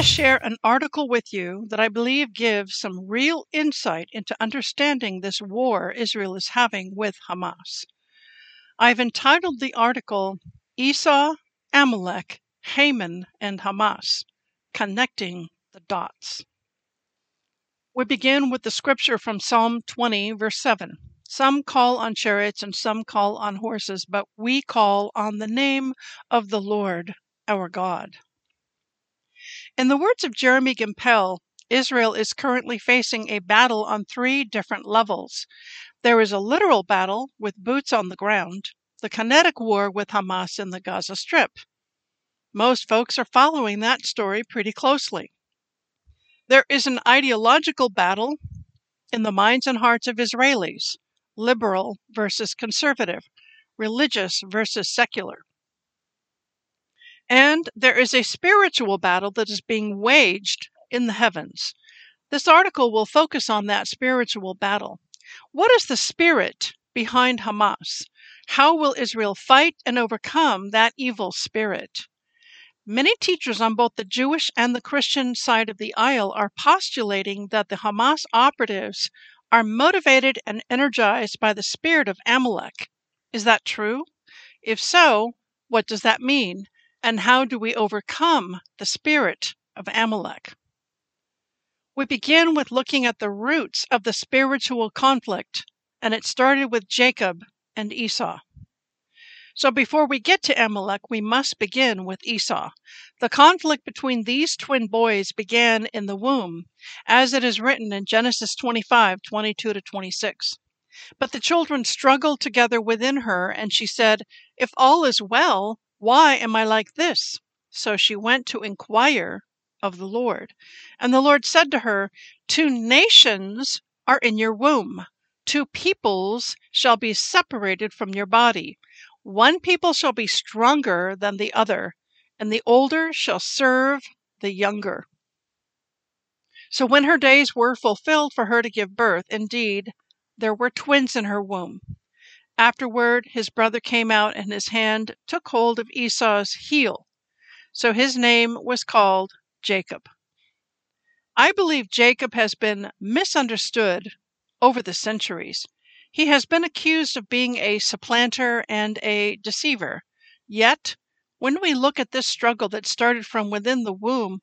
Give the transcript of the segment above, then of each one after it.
to share an article with you that I believe gives some real insight into understanding this war Israel is having with Hamas. I've entitled the article Esau, Amalek, Haman, and Hamas Connecting the Dots. We begin with the scripture from Psalm 20, verse 7. Some call on chariots and some call on horses, but we call on the name of the Lord our God. In the words of Jeremy Gimpel, Israel is currently facing a battle on three different levels. There is a literal battle with boots on the ground, the kinetic war with Hamas in the Gaza Strip. Most folks are following that story pretty closely. There is an ideological battle in the minds and hearts of Israelis liberal versus conservative, religious versus secular. And there is a spiritual battle that is being waged in the heavens. This article will focus on that spiritual battle. What is the spirit behind Hamas? How will Israel fight and overcome that evil spirit? Many teachers on both the Jewish and the Christian side of the aisle are postulating that the Hamas operatives are motivated and energized by the spirit of Amalek. Is that true? If so, what does that mean? And how do we overcome the spirit of Amalek? We begin with looking at the roots of the spiritual conflict, and it started with Jacob and Esau. So before we get to Amalek, we must begin with Esau. The conflict between these twin boys began in the womb, as it is written in Genesis 25 22 to 26. But the children struggled together within her, and she said, If all is well, why am I like this? So she went to inquire of the Lord. And the Lord said to her, Two nations are in your womb, two peoples shall be separated from your body. One people shall be stronger than the other, and the older shall serve the younger. So when her days were fulfilled for her to give birth, indeed, there were twins in her womb. Afterward, his brother came out, and his hand took hold of Esau's heel. So his name was called Jacob. I believe Jacob has been misunderstood over the centuries. He has been accused of being a supplanter and a deceiver. Yet, when we look at this struggle that started from within the womb,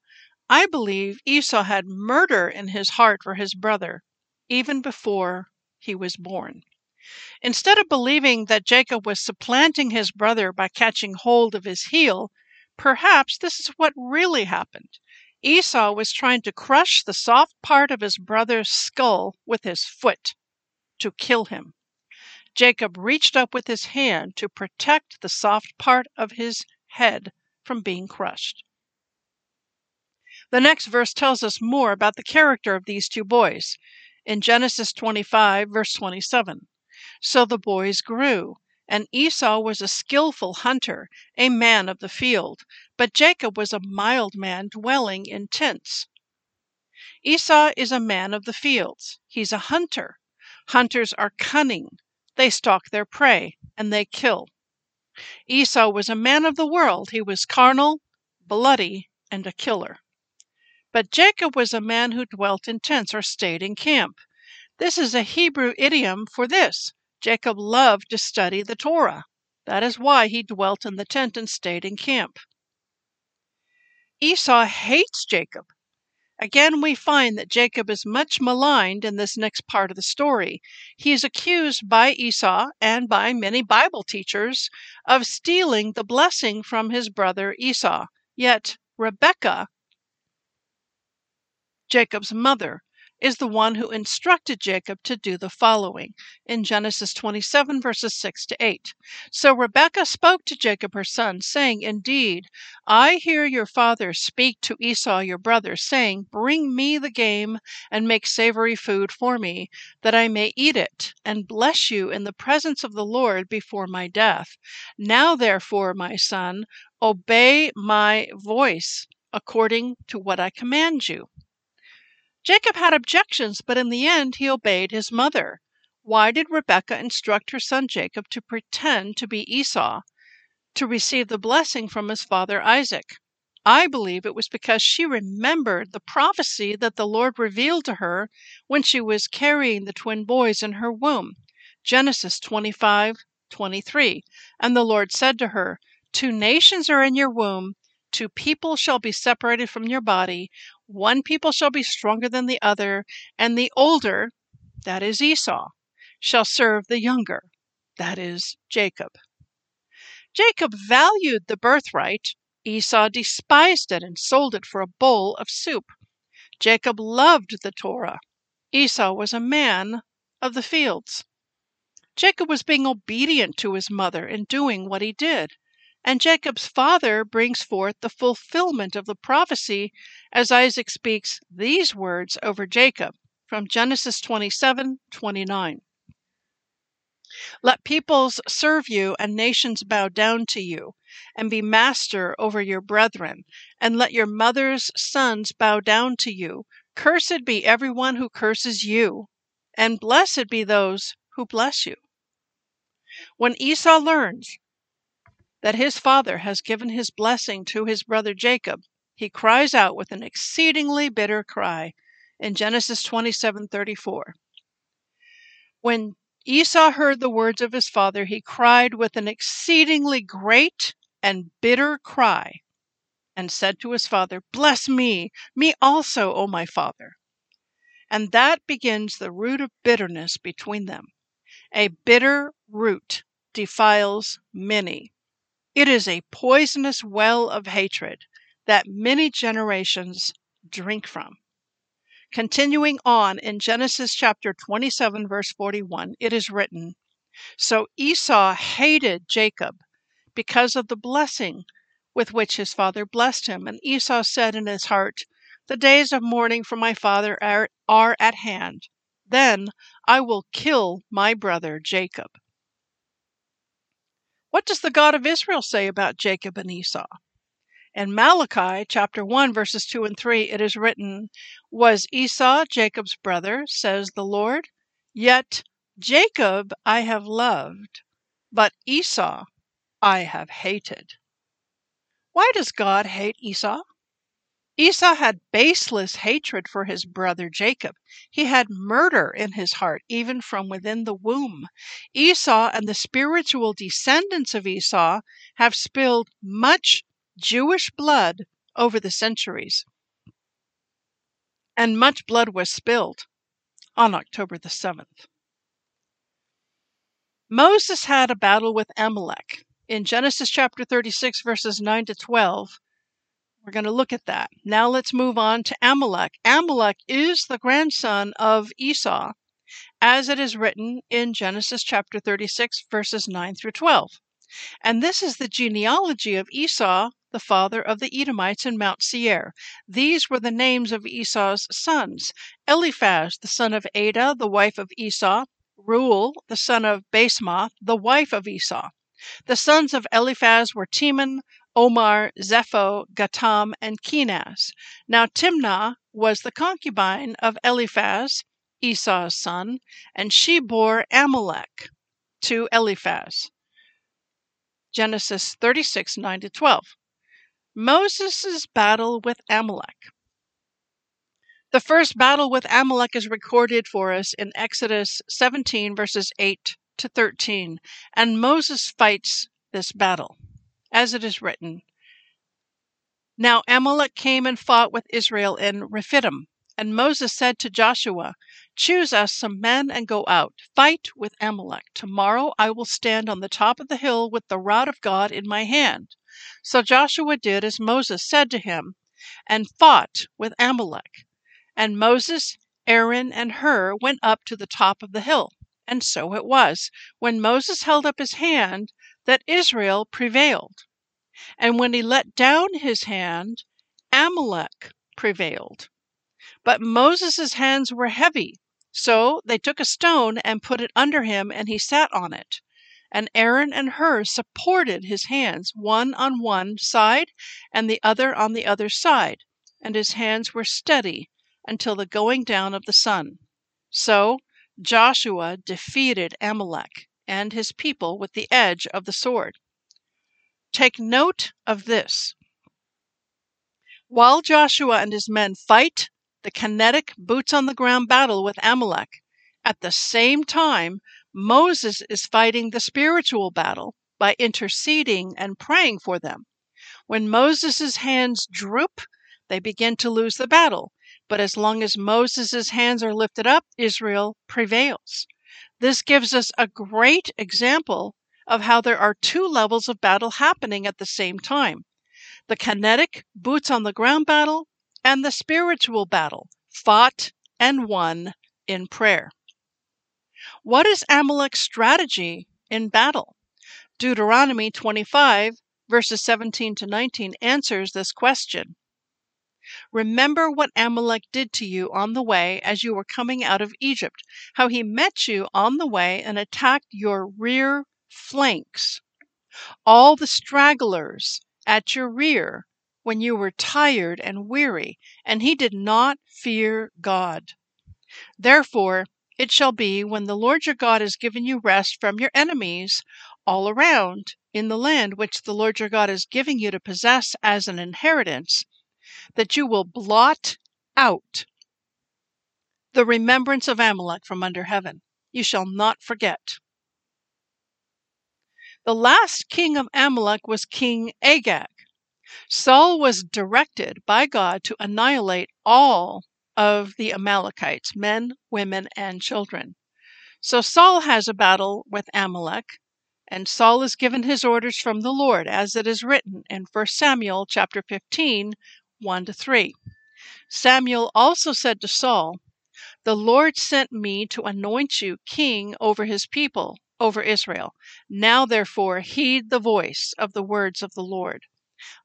I believe Esau had murder in his heart for his brother, even before he was born. Instead of believing that Jacob was supplanting his brother by catching hold of his heel, perhaps this is what really happened. Esau was trying to crush the soft part of his brother's skull with his foot to kill him. Jacob reached up with his hand to protect the soft part of his head from being crushed. The next verse tells us more about the character of these two boys. In Genesis 25, verse 27. So the boys grew, and Esau was a skillful hunter, a man of the field, but Jacob was a mild man dwelling in tents. Esau is a man of the fields. He's a hunter. Hunters are cunning. They stalk their prey, and they kill. Esau was a man of the world. He was carnal, bloody, and a killer. But Jacob was a man who dwelt in tents or stayed in camp. This is a Hebrew idiom for this. Jacob loved to study the Torah. That is why he dwelt in the tent and stayed in camp. Esau hates Jacob Again, we find that Jacob is much maligned in this next part of the story. He is accused by Esau and by many Bible teachers of stealing the blessing from his brother Esau. Yet, Rebekah, Jacob's mother, is the one who instructed Jacob to do the following in Genesis 27, verses 6 to 8. So Rebekah spoke to Jacob her son, saying, Indeed, I hear your father speak to Esau your brother, saying, Bring me the game and make savory food for me, that I may eat it, and bless you in the presence of the Lord before my death. Now, therefore, my son, obey my voice according to what I command you. Jacob had objections, but in the end he obeyed his mother. Why did Rebekah instruct her son Jacob to pretend to be Esau, to receive the blessing from his father Isaac? I believe it was because she remembered the prophecy that the Lord revealed to her when she was carrying the twin boys in her womb. Genesis 25 23. And the Lord said to her, Two nations are in your womb, two people shall be separated from your body, one people shall be stronger than the other, and the older, that is Esau, shall serve the younger, that is Jacob. Jacob valued the birthright, Esau despised it and sold it for a bowl of soup. Jacob loved the Torah, Esau was a man of the fields. Jacob was being obedient to his mother in doing what he did. And Jacob's father brings forth the fulfillment of the prophecy as Isaac speaks these words over Jacob from Genesis 27 29. Let peoples serve you and nations bow down to you, and be master over your brethren, and let your mother's sons bow down to you. Cursed be everyone who curses you, and blessed be those who bless you. When Esau learns that his father has given his blessing to his brother Jacob, he cries out with an exceedingly bitter cry in Genesis 27:34. When Esau heard the words of his father, he cried with an exceedingly great and bitter cry, and said to his father, Bless me, me also, O my father. And that begins the root of bitterness between them. A bitter root defiles many. It is a poisonous well of hatred that many generations drink from. Continuing on in Genesis chapter 27, verse 41, it is written So Esau hated Jacob because of the blessing with which his father blessed him. And Esau said in his heart, The days of mourning for my father are, are at hand. Then I will kill my brother Jacob. What does the God of Israel say about Jacob and Esau? In Malachi chapter 1, verses 2 and 3, it is written, Was Esau Jacob's brother, says the Lord? Yet Jacob I have loved, but Esau I have hated. Why does God hate Esau? Esau had baseless hatred for his brother Jacob. He had murder in his heart, even from within the womb. Esau and the spiritual descendants of Esau have spilled much Jewish blood over the centuries. And much blood was spilled on October the 7th. Moses had a battle with Amalek. In Genesis chapter 36, verses 9 to 12, we're going to look at that. Now let's move on to Amalek. Amalek is the grandson of Esau, as it is written in Genesis chapter 36, verses 9 through 12. And this is the genealogy of Esau, the father of the Edomites in Mount Seir. These were the names of Esau's sons Eliphaz, the son of Adah, the wife of Esau, Reuel, the son of Basemath, the wife of Esau. The sons of Eliphaz were Teman, Omar, Zepho, Gatam, and Kenaz. Now Timnah was the concubine of Eliphaz, Esau's son, and she bore Amalek to Eliphaz. Genesis 36 9 to 12. Moses' battle with Amalek. The first battle with Amalek is recorded for us in Exodus 17, verses 8 to 13, and Moses fights this battle as it is written. Now Amalek came and fought with Israel in Rephidim. And Moses said to Joshua, Choose us some men and go out, fight with Amalek. Tomorrow I will stand on the top of the hill with the rod of God in my hand. So Joshua did as Moses said to him, and fought with Amalek. And Moses, Aaron, and Hur went up to the top of the hill. And so it was, when Moses held up his hand, that Israel prevailed. And when he let down his hand, Amalek prevailed. But Moses' hands were heavy, so they took a stone and put it under him, and he sat on it. And Aaron and Hur supported his hands, one on one side and the other on the other side, and his hands were steady until the going down of the sun. So Joshua defeated Amalek and his people with the edge of the sword. Take note of this. While Joshua and his men fight the kinetic boots on the ground battle with Amalek, at the same time, Moses is fighting the spiritual battle by interceding and praying for them. When Moses' hands droop, they begin to lose the battle. But as long as Moses' hands are lifted up, Israel prevails. This gives us a great example of how there are two levels of battle happening at the same time the kinetic, boots on the ground battle, and the spiritual battle, fought and won in prayer. What is Amalek's strategy in battle? Deuteronomy 25, verses 17 to 19, answers this question. Remember what Amalek did to you on the way as you were coming out of Egypt, how he met you on the way and attacked your rear flanks. All the stragglers at your rear when you were tired and weary, and he did not fear God. Therefore, it shall be when the Lord your God has given you rest from your enemies all around in the land which the Lord your God is giving you to possess as an inheritance, that you will blot out the remembrance of Amalek from under heaven. You shall not forget. The last king of Amalek was King Agag. Saul was directed by God to annihilate all of the Amalekites, men, women, and children. So Saul has a battle with Amalek, and Saul is given his orders from the Lord, as it is written in 1 Samuel chapter 15, 1 to 3. Samuel also said to Saul, The Lord sent me to anoint you king over his people, over Israel. Now therefore heed the voice of the words of the Lord.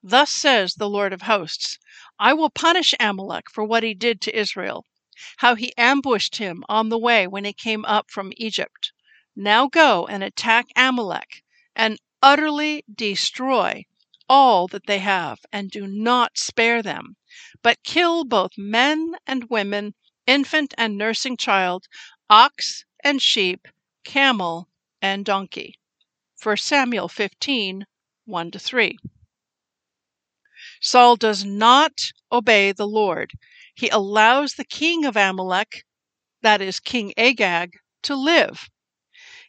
Thus says the Lord of hosts I will punish Amalek for what he did to Israel, how he ambushed him on the way when he came up from Egypt. Now go and attack Amalek and utterly destroy all that they have, and do not spare them, but kill both men and women, infant and nursing child, ox and sheep, camel and donkey. 1 Samuel 15 1 3. Saul does not obey the Lord. He allows the king of Amalek, that is, King Agag, to live.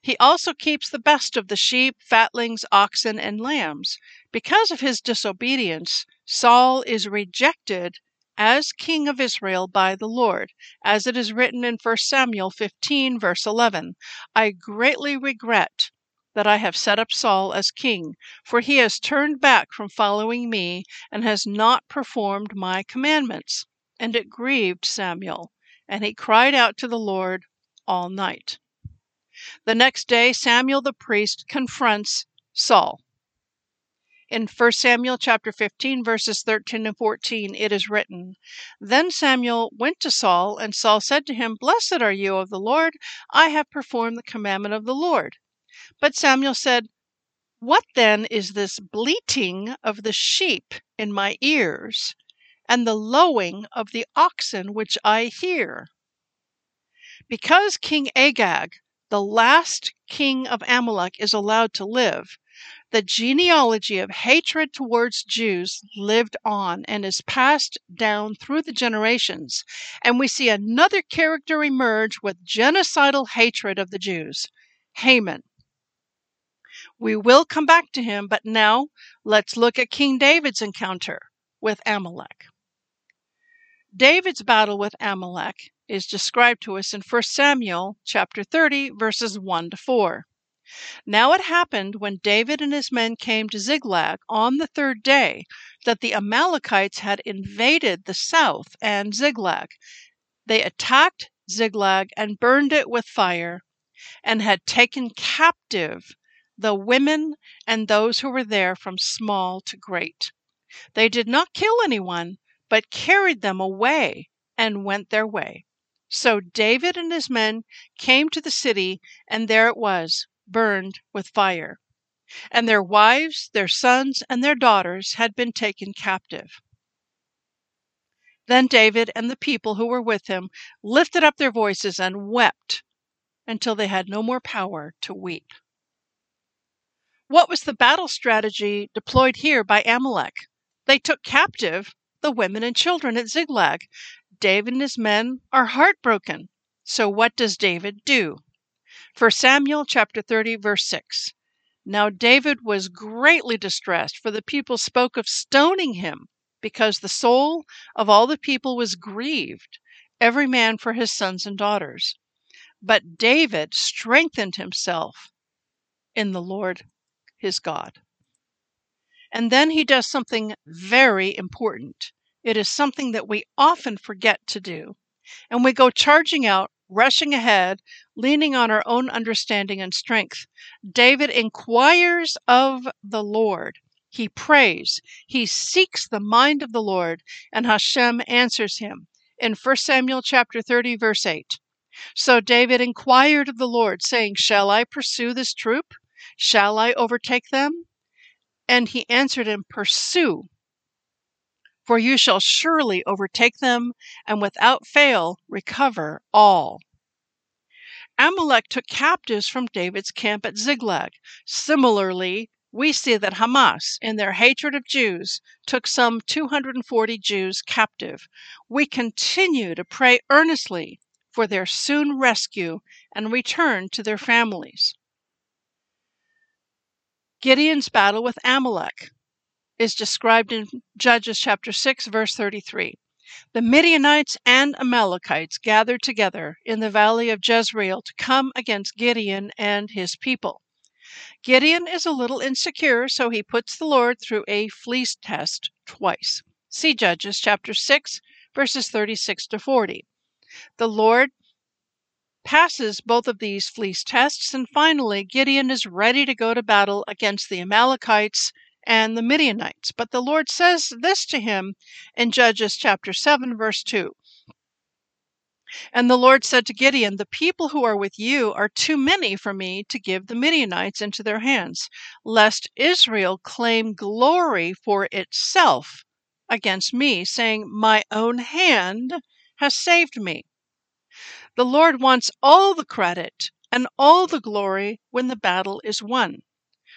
He also keeps the best of the sheep, fatlings, oxen, and lambs. Because of his disobedience, Saul is rejected as king of Israel by the Lord, as it is written in 1 Samuel 15, verse 11 I greatly regret that I have set up Saul as king, for he has turned back from following me and has not performed my commandments. And it grieved Samuel, and he cried out to the Lord all night. The next day, Samuel the priest confronts Saul. In 1 Samuel chapter 15 verses 13 and 14 it is written, Then Samuel went to Saul and Saul said to him, Blessed are you of the Lord, I have performed the commandment of the Lord. But Samuel said, What then is this bleating of the sheep in my ears, and the lowing of the oxen which I hear? Because King Agag, the last king of Amalek, is allowed to live, the genealogy of hatred towards Jews lived on and is passed down through the generations. And we see another character emerge with genocidal hatred of the Jews Haman. We will come back to him, but now let's look at King David's encounter with Amalek. David's battle with Amalek is described to us in 1 Samuel chapter 30 verses 1 to 4. Now it happened when David and his men came to Ziklag on the third day that the Amalekites had invaded the south and Ziklag. They attacked Ziklag and burned it with fire and had taken captive the women and those who were there from small to great. They did not kill anyone, but carried them away and went their way. So David and his men came to the city, and there it was, burned with fire. And their wives, their sons, and their daughters had been taken captive. Then David and the people who were with him lifted up their voices and wept until they had no more power to weep. What was the battle strategy deployed here by Amalek? They took captive the women and children at Ziklag. David and his men are heartbroken. So what does David do? 1 Samuel chapter 30 verse 6. Now David was greatly distressed, for the people spoke of stoning him, because the soul of all the people was grieved, every man for his sons and daughters. But David strengthened himself in the Lord his God. And then he does something very important. It is something that we often forget to do. And we go charging out rushing ahead, leaning on our own understanding and strength. David inquires of the Lord. He prays. He seeks the mind of the Lord, and Hashem answers him. In 1 Samuel chapter 30 verse 8. So David inquired of the Lord, saying, Shall I pursue this troop? Shall I overtake them? And he answered him, Pursue, for you shall surely overtake them, and without fail recover all. Amalek took captives from David's camp at Ziklag. Similarly, we see that Hamas, in their hatred of Jews, took some 240 Jews captive. We continue to pray earnestly for their soon rescue and return to their families. Gideon's battle with Amalek is described in Judges chapter 6 verse 33. The Midianites and Amalekites gathered together in the valley of Jezreel to come against Gideon and his people. Gideon is a little insecure, so he puts the Lord through a fleece test twice. See Judges chapter 6 verses 36 to 40. The Lord passes both of these fleece tests, and finally Gideon is ready to go to battle against the Amalekites and the Midianites. But the Lord says this to him in Judges chapter 7, verse 2. And the Lord said to Gideon, The people who are with you are too many for me to give the Midianites into their hands, lest Israel claim glory for itself against me, saying, My own hand has saved me. The Lord wants all the credit and all the glory when the battle is won.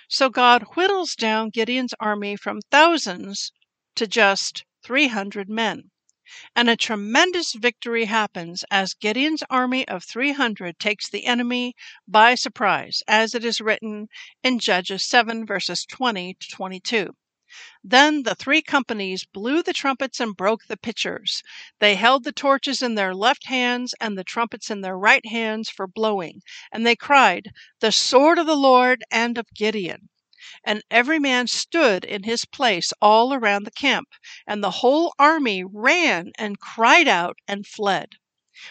So God whittles down Gideon's army from thousands to just 300 men. And a tremendous victory happens as Gideon's army of 300 takes the enemy by surprise, as it is written in Judges 7, verses 20 to 22. Then the three companies blew the trumpets and broke the pitchers. They held the torches in their left hands and the trumpets in their right hands for blowing. And they cried, The sword of the Lord and of Gideon. And every man stood in his place all around the camp, and the whole army ran and cried out and fled.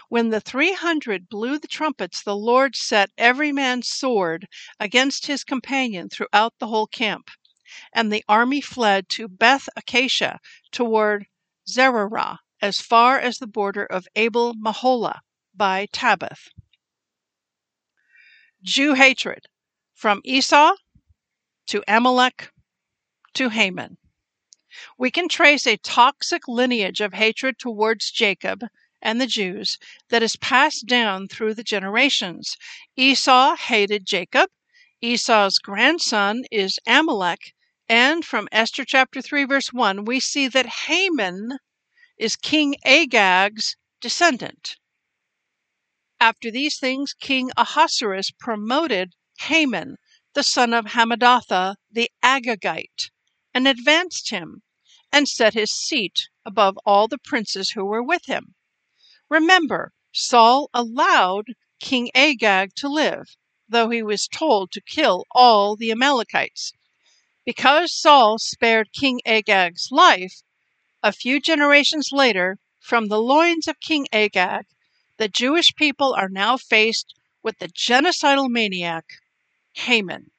When the three hundred blew the trumpets, the Lord set every man's sword against his companion throughout the whole camp and the army fled to Beth Acacia toward Zererah, as far as the border of Abel Meholah by Tabbath. Jew hatred from Esau to Amalek to Haman. We can trace a toxic lineage of hatred towards Jacob and the Jews that is passed down through the generations. Esau hated Jacob. Esau's grandson is Amalek, and from Esther chapter 3, verse 1, we see that Haman is King Agag's descendant. After these things, King Ahasuerus promoted Haman, the son of Hammedatha the Agagite, and advanced him, and set his seat above all the princes who were with him. Remember, Saul allowed King Agag to live, though he was told to kill all the Amalekites. Because Saul spared King Agag's life, a few generations later, from the loins of King Agag, the Jewish people are now faced with the genocidal maniac, Haman.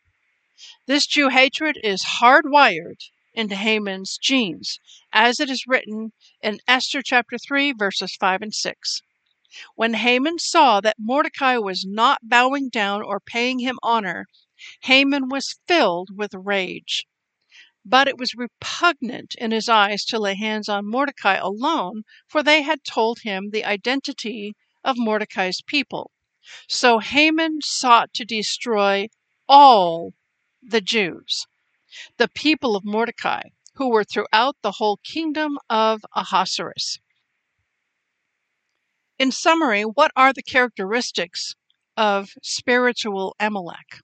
This Jew hatred is hardwired into Haman's genes, as it is written in Esther chapter 3, verses 5 and 6. When Haman saw that Mordecai was not bowing down or paying him honor, Haman was filled with rage. But it was repugnant in his eyes to lay hands on Mordecai alone, for they had told him the identity of Mordecai's people. So Haman sought to destroy all the Jews, the people of Mordecai, who were throughout the whole kingdom of Ahasuerus. In summary, what are the characteristics of spiritual Amalek?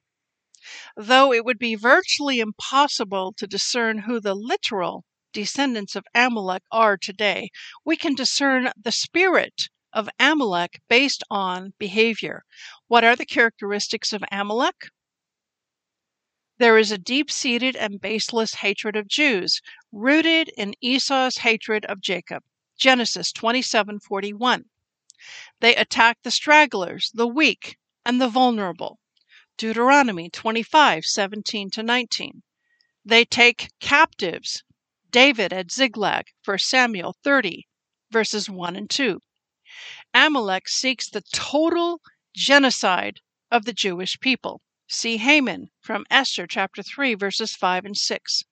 Though it would be virtually impossible to discern who the literal descendants of Amalek are today, we can discern the spirit of Amalek based on behavior. What are the characteristics of Amalek? There is a deep seated and baseless hatred of Jews, rooted in Esau's hatred of Jacob. Genesis 27:41. They attack the stragglers, the weak, and the vulnerable. Deuteronomy 25:17 to 19. They take captives. David at Ziklag, 1 Samuel 30, verses 1 and 2. Amalek seeks the total genocide of the Jewish people. See Haman from Esther chapter 3, verses 5 and 6.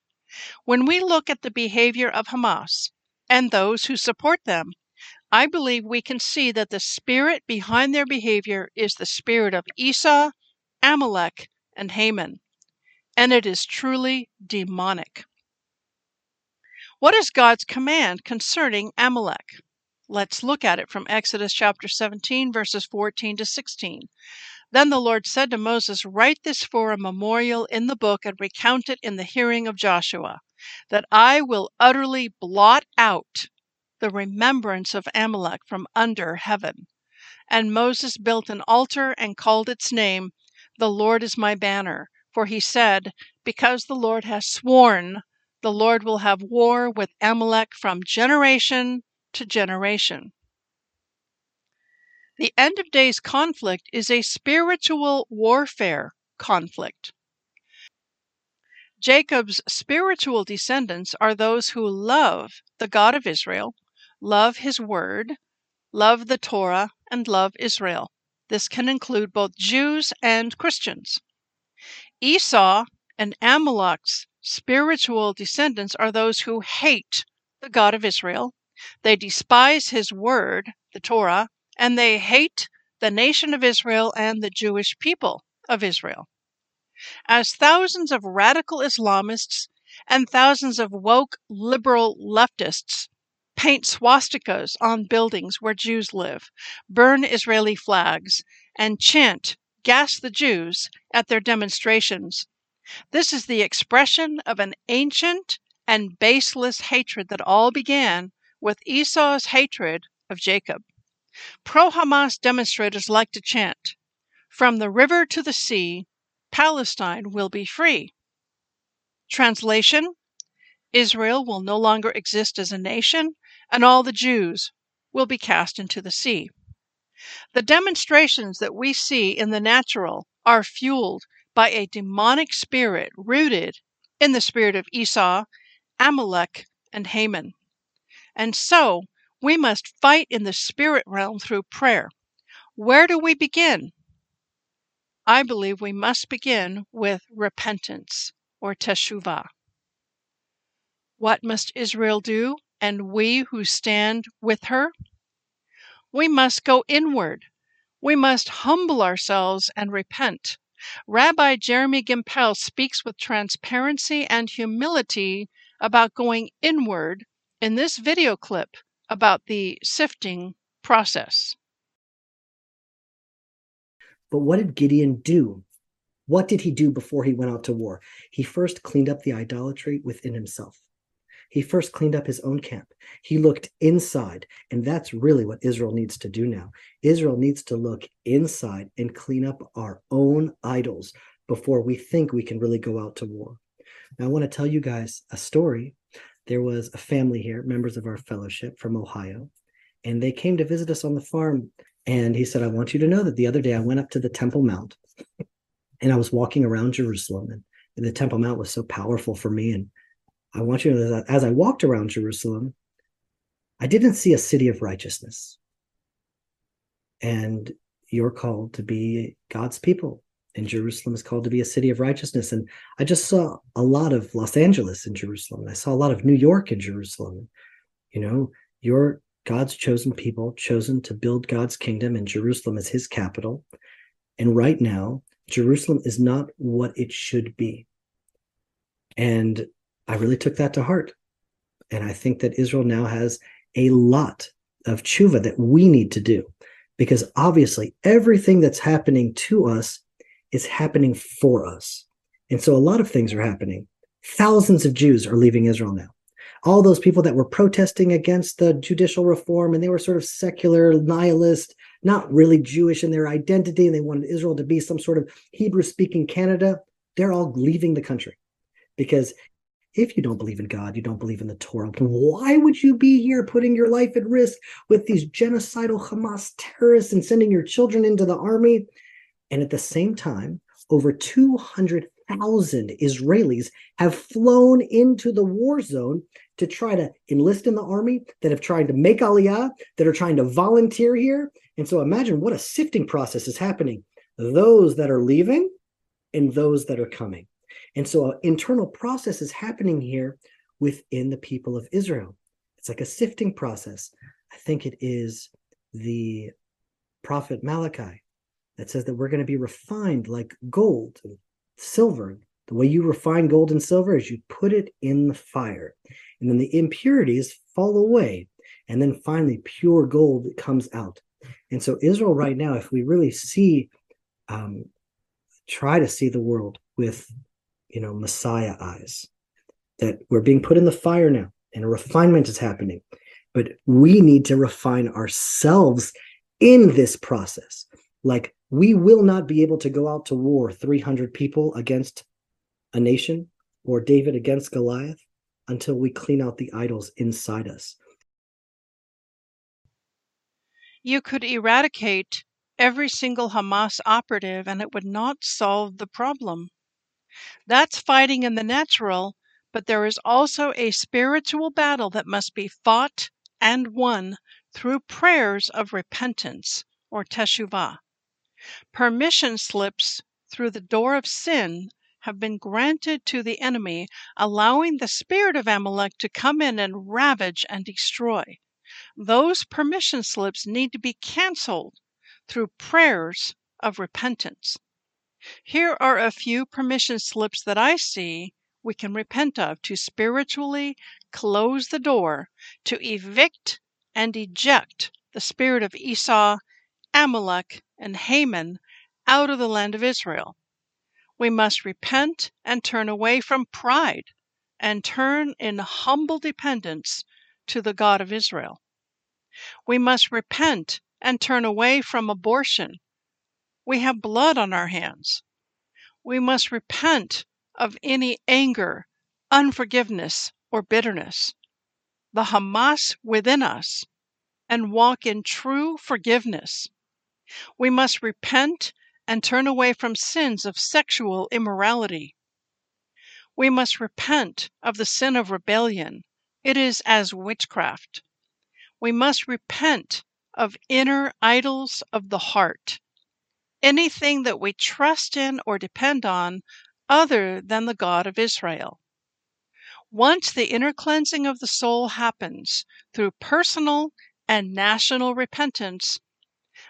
When we look at the behavior of Hamas and those who support them, I believe we can see that the spirit behind their behavior is the spirit of Esau, Amalek, and Haman, and it is truly demonic. What is God's command concerning Amalek? Let's look at it from Exodus chapter 17, verses 14 to 16. Then the Lord said to Moses, Write this for a memorial in the book and recount it in the hearing of Joshua, that I will utterly blot out the remembrance of Amalek from under heaven. And Moses built an altar and called its name, The Lord is my banner. For he said, Because the Lord has sworn, the Lord will have war with Amalek from generation to generation. The end of days conflict is a spiritual warfare conflict. Jacob's spiritual descendants are those who love the God of Israel, love his word, love the Torah, and love Israel. This can include both Jews and Christians. Esau and Amalek's spiritual descendants are those who hate the God of Israel, they despise his word, the Torah, and they hate the nation of Israel and the Jewish people of Israel. As thousands of radical Islamists and thousands of woke liberal leftists paint swastikas on buildings where Jews live, burn Israeli flags, and chant, Gas the Jews, at their demonstrations, this is the expression of an ancient and baseless hatred that all began with Esau's hatred of Jacob. Pro Hamas demonstrators like to chant, From the river to the sea, Palestine will be free. Translation Israel will no longer exist as a nation, and all the Jews will be cast into the sea. The demonstrations that we see in the natural are fueled by a demonic spirit rooted in the spirit of Esau, Amalek, and Haman. And so we must fight in the spirit realm through prayer. Where do we begin? I believe we must begin with repentance or teshuvah. What must Israel do and we who stand with her? We must go inward. We must humble ourselves and repent. Rabbi Jeremy Gimpel speaks with transparency and humility about going inward in this video clip about the sifting process. But what did Gideon do? What did he do before he went out to war? He first cleaned up the idolatry within himself. He first cleaned up his own camp. He looked inside. And that's really what Israel needs to do now. Israel needs to look inside and clean up our own idols before we think we can really go out to war. Now, I want to tell you guys a story there was a family here, members of our fellowship from Ohio, and they came to visit us on the farm. And he said, I want you to know that the other day I went up to the Temple Mount and I was walking around Jerusalem, and, and the Temple Mount was so powerful for me. And I want you to know that as I walked around Jerusalem, I didn't see a city of righteousness. And you're called to be God's people and Jerusalem is called to be a city of righteousness. And I just saw a lot of Los Angeles in Jerusalem. And I saw a lot of New York in Jerusalem. You know, you're God's chosen people, chosen to build God's kingdom, and Jerusalem is his capital. And right now, Jerusalem is not what it should be. And I really took that to heart. And I think that Israel now has a lot of tshuva that we need to do because obviously everything that's happening to us is happening for us. And so a lot of things are happening. Thousands of Jews are leaving Israel now. All those people that were protesting against the judicial reform and they were sort of secular, nihilist, not really Jewish in their identity, and they wanted Israel to be some sort of Hebrew speaking Canada, they're all leaving the country because if you don't believe in God, you don't believe in the Torah, why would you be here putting your life at risk with these genocidal Hamas terrorists and sending your children into the army? And at the same time, over 200,000 Israelis have flown into the war zone to try to enlist in the army, that have tried to make aliyah, that are trying to volunteer here. And so imagine what a sifting process is happening. Those that are leaving and those that are coming. And so an internal process is happening here within the people of Israel. It's like a sifting process. I think it is the prophet Malachi that says that we're going to be refined like gold and silver. The way you refine gold and silver is you put it in the fire, and then the impurities fall away. And then finally, pure gold comes out. And so, Israel, right now, if we really see, um, try to see the world with you know, Messiah eyes. That we're being put in the fire now and a refinement is happening. But we need to refine ourselves in this process. Like we will not be able to go out to war 300 people against a nation or David against Goliath until we clean out the idols inside us. You could eradicate every single Hamas operative and it would not solve the problem. That's fighting in the natural, but there is also a spiritual battle that must be fought and won through prayers of repentance or teshuvah. Permission slips through the door of sin have been granted to the enemy, allowing the spirit of Amalek to come in and ravage and destroy. Those permission slips need to be canceled through prayers of repentance. Here are a few permission slips that I see we can repent of to spiritually close the door, to evict and eject the spirit of Esau, Amalek, and Haman out of the land of Israel. We must repent and turn away from pride and turn in humble dependence to the God of Israel. We must repent and turn away from abortion we have blood on our hands. We must repent of any anger, unforgiveness, or bitterness, the Hamas within us, and walk in true forgiveness. We must repent and turn away from sins of sexual immorality. We must repent of the sin of rebellion. It is as witchcraft. We must repent of inner idols of the heart anything that we trust in or depend on other than the God of Israel. Once the inner cleansing of the soul happens through personal and national repentance,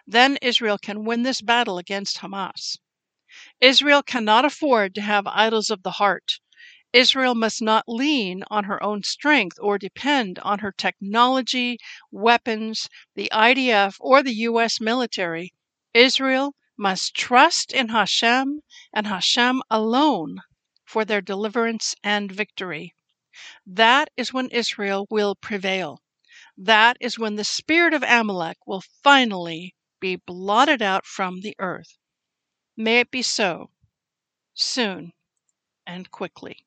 then Israel can win this battle against Hamas. Israel cannot afford to have idols of the heart. Israel must not lean on her own strength or depend on her technology, weapons, the IDF, or the U.S. military. Israel must trust in Hashem and Hashem alone for their deliverance and victory. That is when Israel will prevail. That is when the spirit of Amalek will finally be blotted out from the earth. May it be so, soon and quickly.